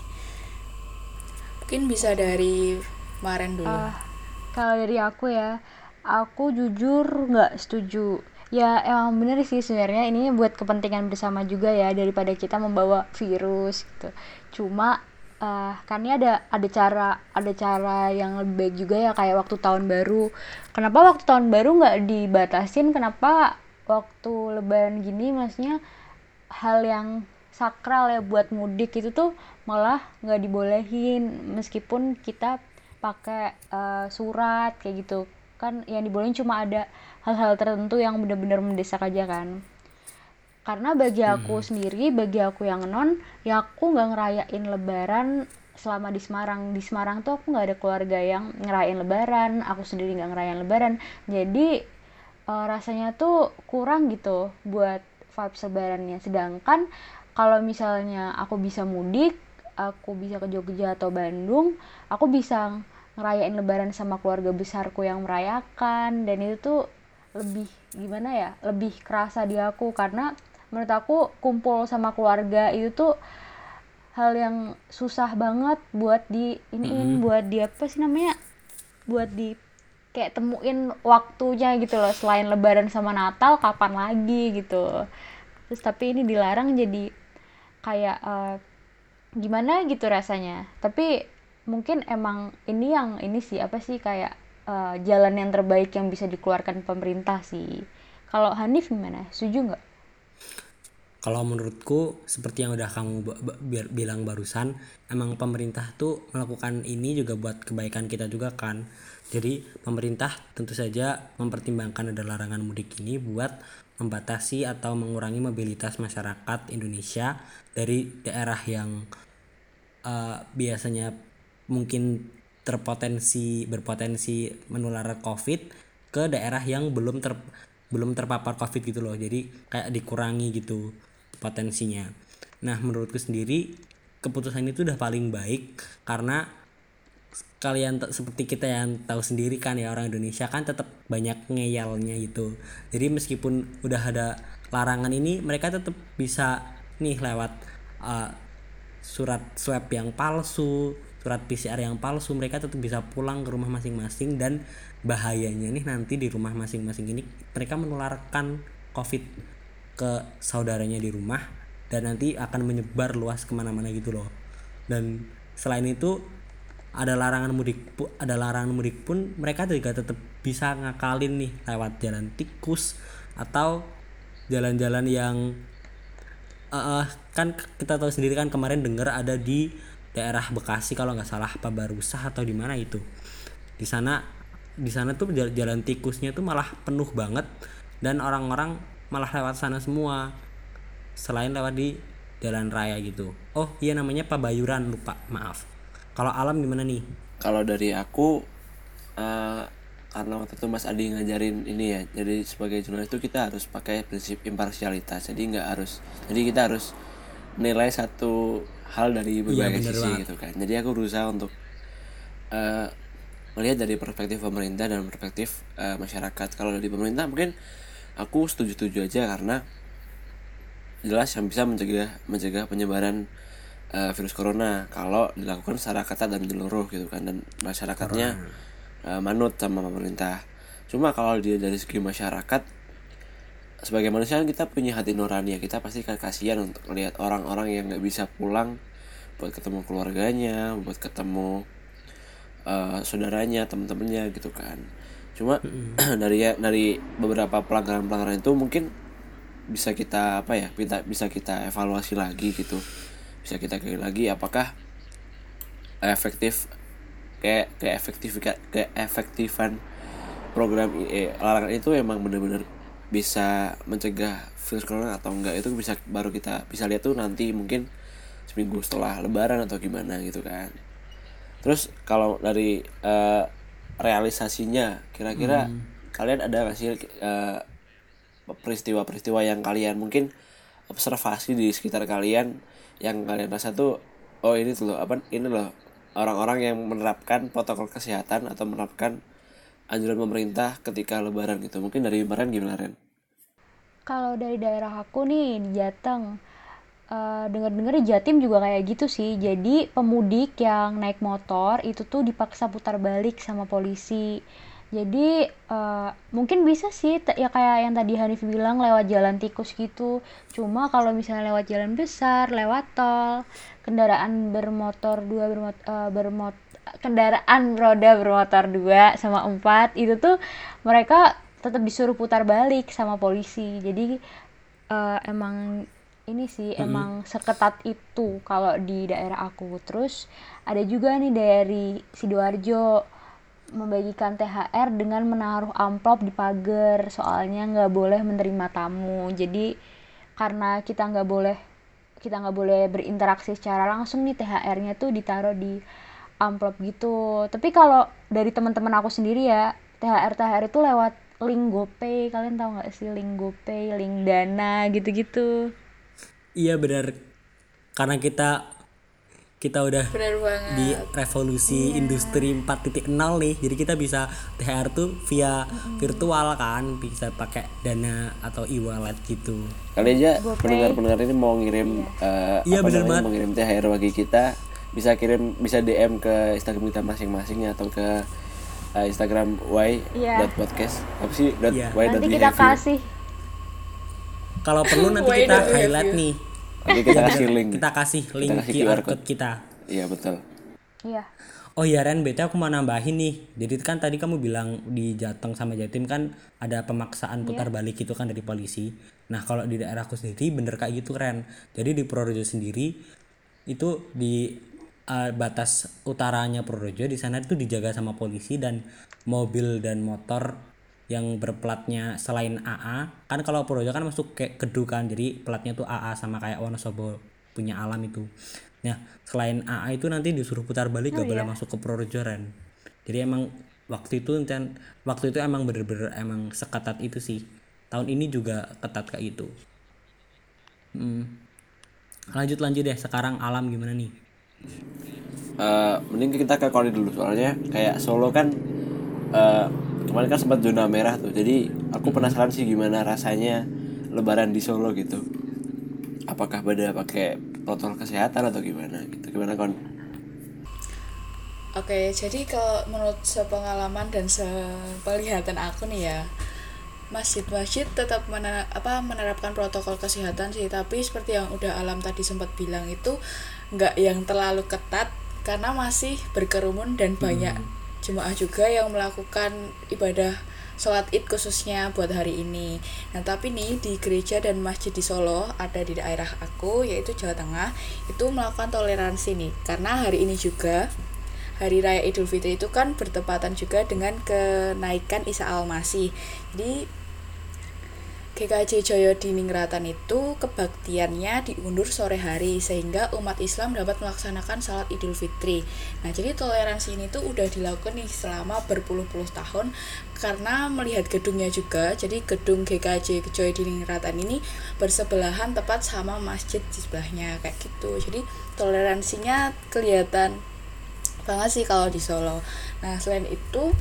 mungkin bisa dari Maren dulu Ah, kalau dari aku ya, aku jujur nggak setuju. Ya emang bener sih sebenarnya ini buat kepentingan bersama juga ya daripada kita membawa virus gitu. Cuma eh kan ini ada ada cara ada cara yang lebih baik juga ya kayak waktu tahun baru. Kenapa waktu tahun baru nggak dibatasin? Kenapa waktu lebaran gini maksudnya hal yang sakral ya buat mudik itu tuh malah nggak dibolehin. Meskipun kita pakai eh, surat kayak gitu. Kan yang dibolehin cuma ada hal-hal tertentu yang benar-benar mendesak aja kan. Karena bagi aku sendiri bagi aku yang non ya aku nggak ngerayain lebaran selama di Semarang. Di Semarang tuh aku nggak ada keluarga yang ngerayain lebaran. Aku sendiri nggak ngerayain lebaran. Jadi eh, rasanya tuh kurang gitu buat vibes lebarannya. Sedangkan kalau misalnya aku bisa mudik aku bisa ke Jogja atau Bandung aku bisa ngerayain lebaran sama keluarga besarku yang merayakan. Dan itu tuh lebih gimana ya lebih kerasa di aku. Karena menurut aku kumpul sama keluarga itu tuh hal yang susah banget buat di iniin buat di apa sih namanya? Buat di kayak temuin waktunya gitu loh. Selain lebaran sama Natal kapan lagi gitu. Terus tapi ini dilarang jadi kayak eh, gimana gitu rasanya. Tapi mungkin emang ini yang ini sih apa sih kayak eh, jalan yang terbaik yang bisa dikeluarkan pemerintah sih. Kalau Hanif gimana? Setuju nggak? Kalau menurutku seperti yang udah kamu bilang barusan, emang pemerintah tuh melakukan ini juga buat kebaikan kita juga kan. Jadi pemerintah tentu saja mempertimbangkan ada larangan mudik ini buat membatasi atau mengurangi mobilitas masyarakat Indonesia dari daerah yang eh, biasanya mungkin terpotensi berpotensi menular COVID ke daerah yang belum ter belum terpapar COVID gitu loh. Jadi kayak dikurangi gitu potensinya. Nah, menurutku sendiri keputusan itu udah paling baik karena kalian seperti kita yang tahu sendiri kan ya orang Indonesia kan tetap banyak ngeyelnya gitu. Jadi meskipun udah ada larangan ini mereka tetap bisa nih lewat uh, surat swab yang palsu, surat PCR yang palsu, mereka tetap bisa pulang ke rumah masing-masing dan bahayanya nih nanti di rumah masing-masing ini mereka menularkan COVID ke saudaranya di rumah dan nanti akan menyebar luas ke mana-mana gitu loh. Dan selain itu ada larangan mudik ada larangan mudik pun mereka juga tetap bisa ngakalin nih lewat jalan tikus atau jalan-jalan yang eh, kan kita tahu sendiri kan kemarin dengar ada di daerah Bekasi kalau nggak salah apa Barusah atau di mana itu. Di sana di sana tuh jal- jalan tikusnya tuh malah penuh banget dan orang-orang malah lewat sana semua selain lewat di jalan raya gitu. Oh iya namanya Pabayuran lupa maaf kalau alam gimana nih Kalau dari aku eh, karena waktu itu Mas Adi ngajarin ini ya, jadi sebagai jurnalis itu kita harus pakai prinsip imparsialitas. Jadi nggak harus, jadi kita harus nilai satu hal dari berbagai bener sisi banget. gitu kan. Jadi aku berusaha untuk eh melihat dari perspektif pemerintah dan perspektif eh, masyarakat. Kalau dari pemerintah mungkin aku setuju-setuju aja karena jelas yang bisa mencegah mencegah penyebaran uh, virus corona. Kalau dilakukan secara ketat dan menyeluruh gitu kan dan masyarakatnya uh, manut sama pemerintah. Cuma kalau dia dari segi masyarakat sebagai manusia kan kita punya hati nurani ya. Kita pasti kan kasihan untuk melihat orang-orang yang nggak bisa pulang buat ketemu keluarganya buat ketemu uh, saudaranya teman-temannya gitu kan. Cuma dari ya dari beberapa pelanggaran-pelanggaran itu mungkin bisa kita apa ya kita bisa kita evaluasi lagi gitu bisa kita kali lagi apakah efektif kayak kayak efektif kayak efektifan program IE larangan itu emang bener-bener bisa mencegah virus corona atau enggak? Itu bisa baru kita bisa lihat tuh nanti mungkin seminggu setelah lebaran atau gimana gitu kan. Terus kalau dari uh, realisasinya kira-kira hmm. kalian ada nggak sih uh, peristiwa-peristiwa yang kalian mungkin observasi di sekitar kalian yang kalian rasa tuh oh ini tuh loh apa ini loh orang-orang yang menerapkan protokol kesehatan atau menerapkan anjuran pemerintah ketika lebaran gitu mungkin dari kemarin gimana Ren? Kalau dari daerah aku nih di Jateng uh, dengar-dengar di Jatim juga kayak gitu sih. Jadi pemudik yang naik motor itu tuh dipaksa putar balik sama polisi jadi uh, mungkin bisa sih ya kayak yang tadi Hanif bilang lewat jalan tikus gitu. Cuma kalau misalnya lewat jalan besar lewat tol kendaraan bermotor dua bermot, uh, bermot kendaraan roda bermotor dua sama empat itu tuh mereka tetap disuruh putar balik sama polisi. Jadi uh, emang ini sih hmm. emang seketat itu kalau di daerah aku. Terus ada juga nih dari sidoarjo membagikan THR dengan menaruh amplop di pagar. Soalnya nggak boleh menerima tamu. Jadi karena kita nggak boleh kita nggak boleh berinteraksi secara langsung nih THR-nya tuh ditaruh di amplop gitu. Tapi kalau dari teman-teman aku sendiri ya THR THR itu lewat link GoPay. Kalian tahu nggak sih link GoPay link Dana gitu-gitu? Iya benar. Karena kita kita udah di revolusi yeah. industri 4.0 nih jadi kita bisa THR tuh via mm. virtual kan bisa pakai dana atau e-wallet gitu kali aja pendengar-pendengar ini mau ngirim yeah. uh, iya, bener banget. mau ngirim THR bagi kita bisa kirim bisa DM ke Instagram kita masing-masing atau ke uh, Instagram y yeah. podcast apa sih dot yeah. y nanti kita kasih kalau perlu nanti kita highlight nih Oke kita kasih link. Kita kasih link kita kasih QR code kita. Iya betul. Iya. Oh iya Ren, bete aku mau nambahin nih. Jadi kan tadi kamu bilang di Jateng sama Jatim kan ada pemaksaan iya. putar yeah. balik gitu kan dari polisi. Nah kalau di daerahku sendiri bener kayak gitu Ren. Jadi di Purworejo sendiri itu di uh, batas utaranya Purworejo di sana itu dijaga sama polisi dan mobil dan motor yang berplatnya selain AA kan kalau Purworejo kan masuk kayak kedu kan jadi platnya tuh AA sama kayak Wonosobo punya alam itu. Nah selain AA itu nanti disuruh putar balik oh, gak iya. boleh masuk ke Purworejo Ren. Jadi emang waktu itu dan waktu itu emang bener-bener emang seketat itu sih. Tahun ini juga ketat kayak itu hmm. lanjut lanjut deh. Sekarang alam gimana nih? Uh, mending kita ke Koli dulu. Soalnya kayak Solo kan uh, kemarin kan sempat zona merah tuh. Jadi aku penasaran sih gimana rasanya lebaran di Solo gitu. Apakah pada pakai protokol kesehatan atau gimana gitu? Gimana kon? Oke, jadi kalau menurut sepengalaman dan sepenglihatan aku nih ya, masjid-masjid tetap mener apa menerapkan protokol kesehatan sih, tapi seperti yang udah Alam tadi sempat bilang itu nggak yang terlalu ketat karena masih berkerumun dan banyak hmm jemaah juga yang melakukan ibadah sholat id khususnya buat hari ini. Nah tapi nih di gereja dan masjid di Solo ada di daerah aku yaitu Jawa Tengah itu melakukan toleransi nih karena hari ini juga hari raya Idul Fitri itu kan bertepatan juga dengan kenaikan Isa Al-Masih. Jadi GKJ Joyo Diningratan itu kebaktiannya diundur sore hari sehingga umat Islam dapat melaksanakan salat Idul Fitri. Nah, jadi toleransi ini tuh udah dilakukan nih selama berpuluh-puluh tahun karena melihat gedungnya juga. Jadi gedung GKJ Joyo Diningratan ini bersebelahan tepat sama masjid di sebelahnya kayak gitu. Jadi toleransinya kelihatan banget sih kalau di Solo. Nah, selain itu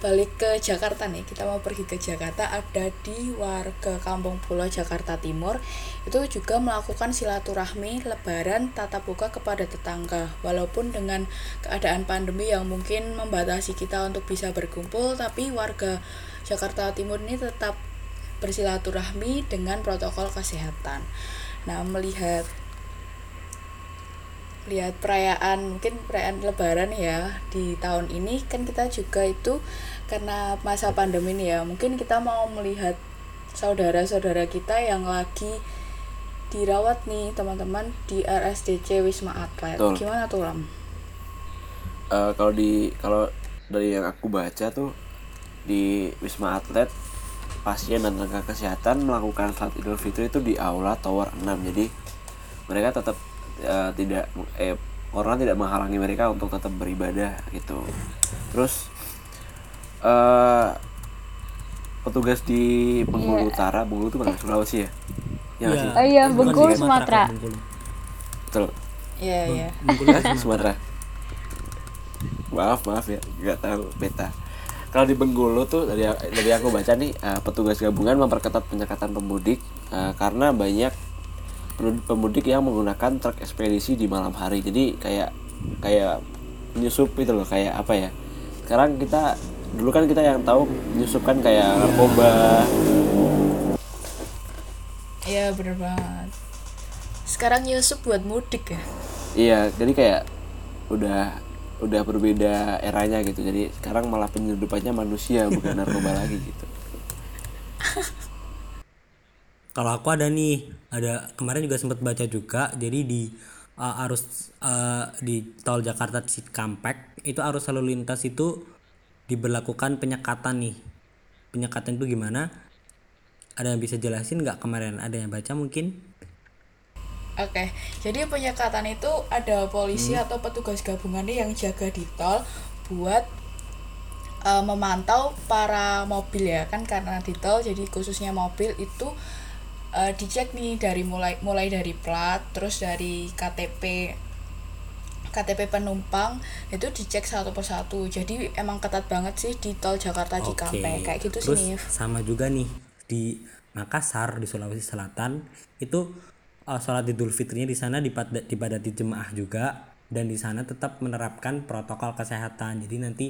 balik ke Jakarta nih kita mau pergi ke Jakarta ada di warga Kampung Pulau Jakarta Timur. Itu juga melakukan silaturahmi lebaran tatap muka kepada tetangga. Walaupun dengan keadaan pandemi yang mungkin membatasi kita untuk bisa berkumpul tapi warga Jakarta Timur ini tetap bersilaturahmi dengan protokol kesehatan. Nah melihat lihat perayaan mungkin perayaan lebaran ya di tahun ini kan kita juga itu karena masa pandemi ini ya mungkin kita mau melihat saudara-saudara kita yang lagi dirawat nih teman-teman di RSDC Wisma Atlet Betul. gimana tuh Ram? Eh, kalau di kalau dari yang aku baca tuh di Wisma Atlet pasien dan tenaga kesehatan melakukan salat Idul Fitri itu di aula tower 6 jadi mereka tetap eh, tidak eh orang tidak menghalangi mereka untuk tetap beribadah gitu terus eh petugas di Bengkulu Utara Bengkulu itu mana Sulawesi ya ya sih? Oh iya, Bengkulu, Sumatera. betul Iya iya. Bengkulu Eh, Sumatera. Maaf maaf ya, nggak tahu beta. Kalau di Bengkulu tuh dari dari aku baca nih eh, petugas gabungan memperketat penyekatan pemudik eh, karena banyak pemudik- yang menggunakan truk ekspedisi di malam hari. Jadi kayak kayak menyusup itu loh kayak apa ya? Sekarang kita dulu kan kita yang tahu menyusup kan kayak narkoba. Iya bener banget. Sekarang Yusuf buat mudik ya. Iya, jadi kayak udah udah berbeda eranya gitu. Jadi sekarang malah penyeludupannya manusia bukan narkoba lagi gitu. Kalau aku ada nih, ada kemarin juga sempat baca juga. Jadi di uh, arus uh, di tol Jakarta Cikampek itu arus lalu lintas itu diberlakukan penyekatan nih. Penyekatan itu gimana? Ada yang bisa jelasin nggak kemarin? Ada yang baca mungkin? Oke, jadi penyekatan itu ada polisi atau petugas gabungan nih yang jaga di tol buat uh, memantau para mobil ya kan karena di tol jadi khususnya mobil itu uh, dicek nih dari mulai mulai dari plat terus dari KTP KTP penumpang itu dicek satu persatu. Jadi emang ketat banget sih di tol Jakarta Cikampek kayak gitu Terus sih sama juga nih di Makassar di Sulawesi Selatan itu uh, sholat Idul Fitrinya di sana dipada- dipadati jemaah juga dan di sana tetap menerapkan protokol kesehatan. Jadi nanti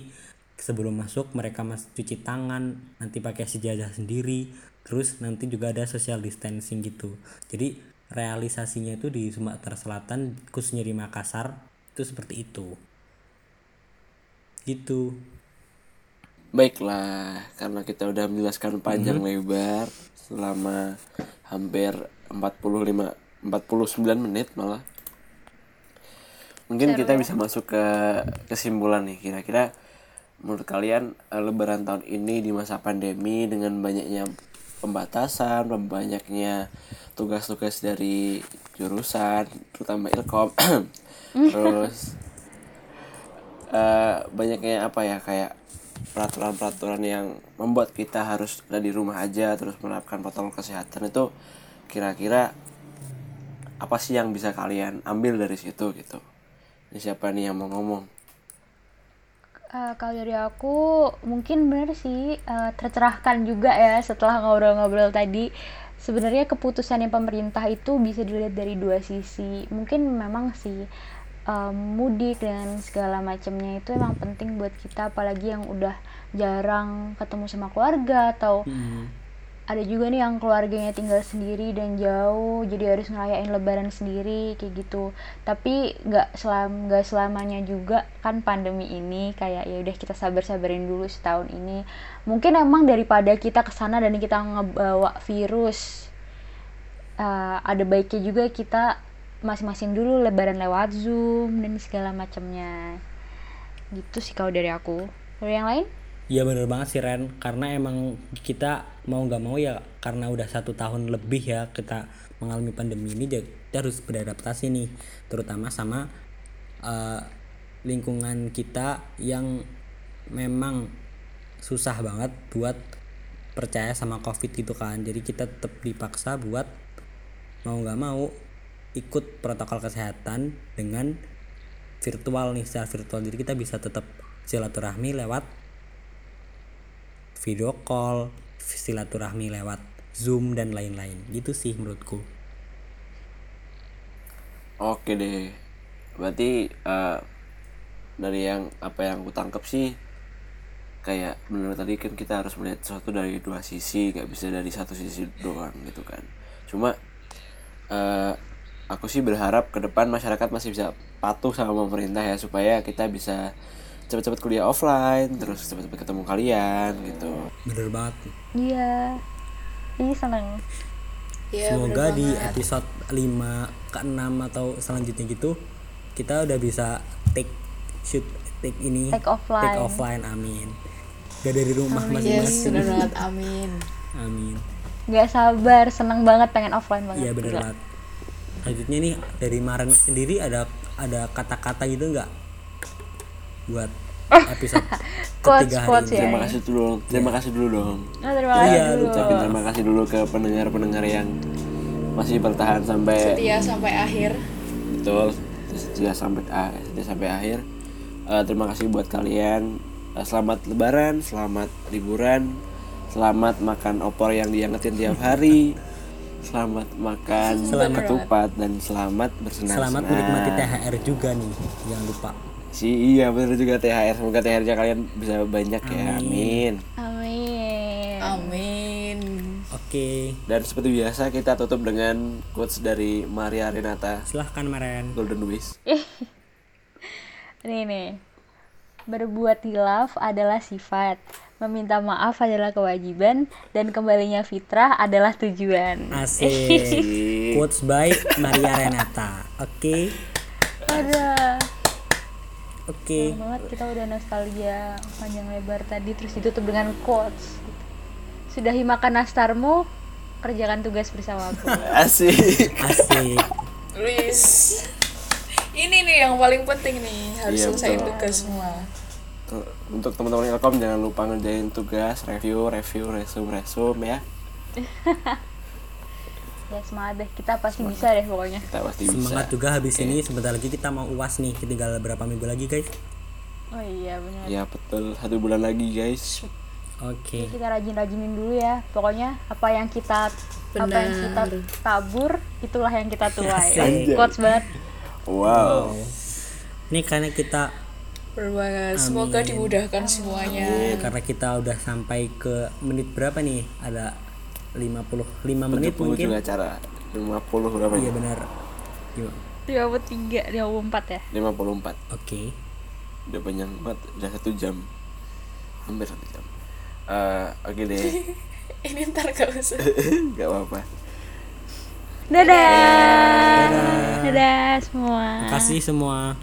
sebelum masuk mereka mas cuci tangan, nanti pakai sejadah sendiri, terus nanti juga ada social distancing gitu. Jadi realisasinya itu di Sumatera Selatan khususnya di Makassar itu seperti itu. Gitu. Baiklah, karena kita udah menjelaskan panjang lebar selama hampir 45 49 menit malah. Mungkin kita bisa masuk ke kesimpulan nih kira-kira menurut kalian eh, lebaran tahun ini di masa pandemi dengan banyaknya pembatasan, banyaknya tugas-tugas dari jurusan terutama Ilkom. Terus eh, banyaknya apa ya kayak peraturan-peraturan yang membuat kita harus ada di rumah aja terus menerapkan protokol kesehatan itu kira-kira apa sih yang bisa kalian ambil dari situ gitu? Ini siapa nih yang mau ngomong Eh, kalau dari aku mungkin bener sih eh, tercerahkan juga ya setelah ngobrol-ngobrol tadi. Sebenarnya keputusan yang pemerintah itu bisa dilihat dari dua sisi. Mungkin memang sih eh, mudik dan segala macamnya itu emang penting buat kita apalagi yang udah jarang ketemu sama keluarga atau ada juga nih yang keluarganya tinggal sendiri dan jauh jadi harus ngerayain lebaran sendiri kayak gitu. Tapi nggak selam nggak selamanya juga kan pandemi ini kayak ya udah kita sabar sabarin dulu setahun ini. Mungkin emang daripada kita ke sana dan kita ngebawa virus eh, ada baiknya juga kita masing-masing dulu lebaran lewat zoom dan segala macamnya. Gitu sih kalau dari aku. Dari yang lain Iya bener banget sih Ren. Karena emang kita mau nggak mau ya Karena udah satu tahun lebih ya Kita mengalami pandemi ini Kita harus beradaptasi nih. Terutama sama eh, Lingkungan kita Yang memang Susah banget buat Percaya sama covid gitu kan. Jadi kita tetap dipaksa buat Mau nggak mau Ikut protokol kesehatan Dengan virtual nih secara virtual. Jadi kita bisa tetap silaturahmi lewat video call silaturahmi lewat zoom dan lain-lain gitu sih menurutku Oke deh. Berarti eh, dari yang apa yang aku tangkap sih kayak benar tadi kan kita harus melihat sesuatu dari dua sisi, nggak bisa dari satu sisi doang gitu kan. Cuma eh, aku sih berharap ke depan masyarakat masih bisa patuh sama pemerintah ya supaya kita bisa cepet-cepet kuliah offline, terus cepet-cepet ketemu kalian gitu. bener banget Iya. Ih seneng. ya semoga di banget. episode 5 ke 6 atau selanjutnya gitu kita udah bisa take shoot take ini Take offline. take offline amin gak dari rumah yes masing-masing bener banget amin amin Gak sabar, seneng banget pengen offline banget. iya bener banget selanjutnya nih dari Maren sendiri ada ada kata-kata gitu nggak buat episode Quotes, ketiga hari quotes ini ya. Terima kasih dulu, terima kasih dulu dong. Nah, terima Iya, kasih dulu. Ucapin terima kasih dulu ke pendengar-pendengar yang masih bertahan sampai setia sampai akhir betul setia sampai setia sampai akhir. Eh, terima kasih buat kalian. Eh, selamat Lebaran, selamat liburan, selamat makan opor yang diangetin tiap hari. Selamat makan Selamat. ketupat dan selamat bersenang-senang. selamat menikmati THR juga nih jangan lupa Si iya bener juga THR. Semoga THR-nya kalian bisa banyak ya. Amin. Amin. amin oke Dan seperti biasa kita tutup dengan quotes dari Maria Renata silahkan Maren Golden Wish. Nih nih. Berbuat hilaf adalah sifat, meminta maaf adalah kewajiban, dan kembalinya fitrah adalah tujuan. asik quotes by Maria Renata oke Ada. Oke Seneng banget kita udah nostalgia panjang lebar tadi terus ditutup dengan quotes. Sudahi makan nastarmu, kerjakan tugas bersama aku. Asik. asik Luis ini nih yang paling penting nih harus Iya, selesai betul. tugas semua Untuk teman-teman Ilkom jangan lupa ngerjain tugas, review, review, resume, resume ya. ya semangat deh, kita pasti bisa deh pokoknya. Kita pasti bisa. semangat juga habis ini. Sebentar lagi kita mau uas nih. Tinggal berapa minggu lagi guys? Oh iya benar. Ya betul, satu bulan lagi guys. oke. Kita rajin-rajinin dulu ya. Pokoknya apa yang kita apa yang kita Benar. tabur itulah yang kita tuai. Asik. quotes banget. Wow. ini karena kita berbanget semoga dimudahkan semuanya. Karena kita udah sampai ke menit berapa nih? Ada 55 menit 70 mungkin juga acara. 50 berapa iya ya? benar Gimana? dua puluh tiga dua puluh empat ya 54. oke Udah panjang banget, udah satu jam. Hampir satu jam. Eh, oke deh. ini ntar gak usah Gak apa-apa. dadah dadah, semua kasih semua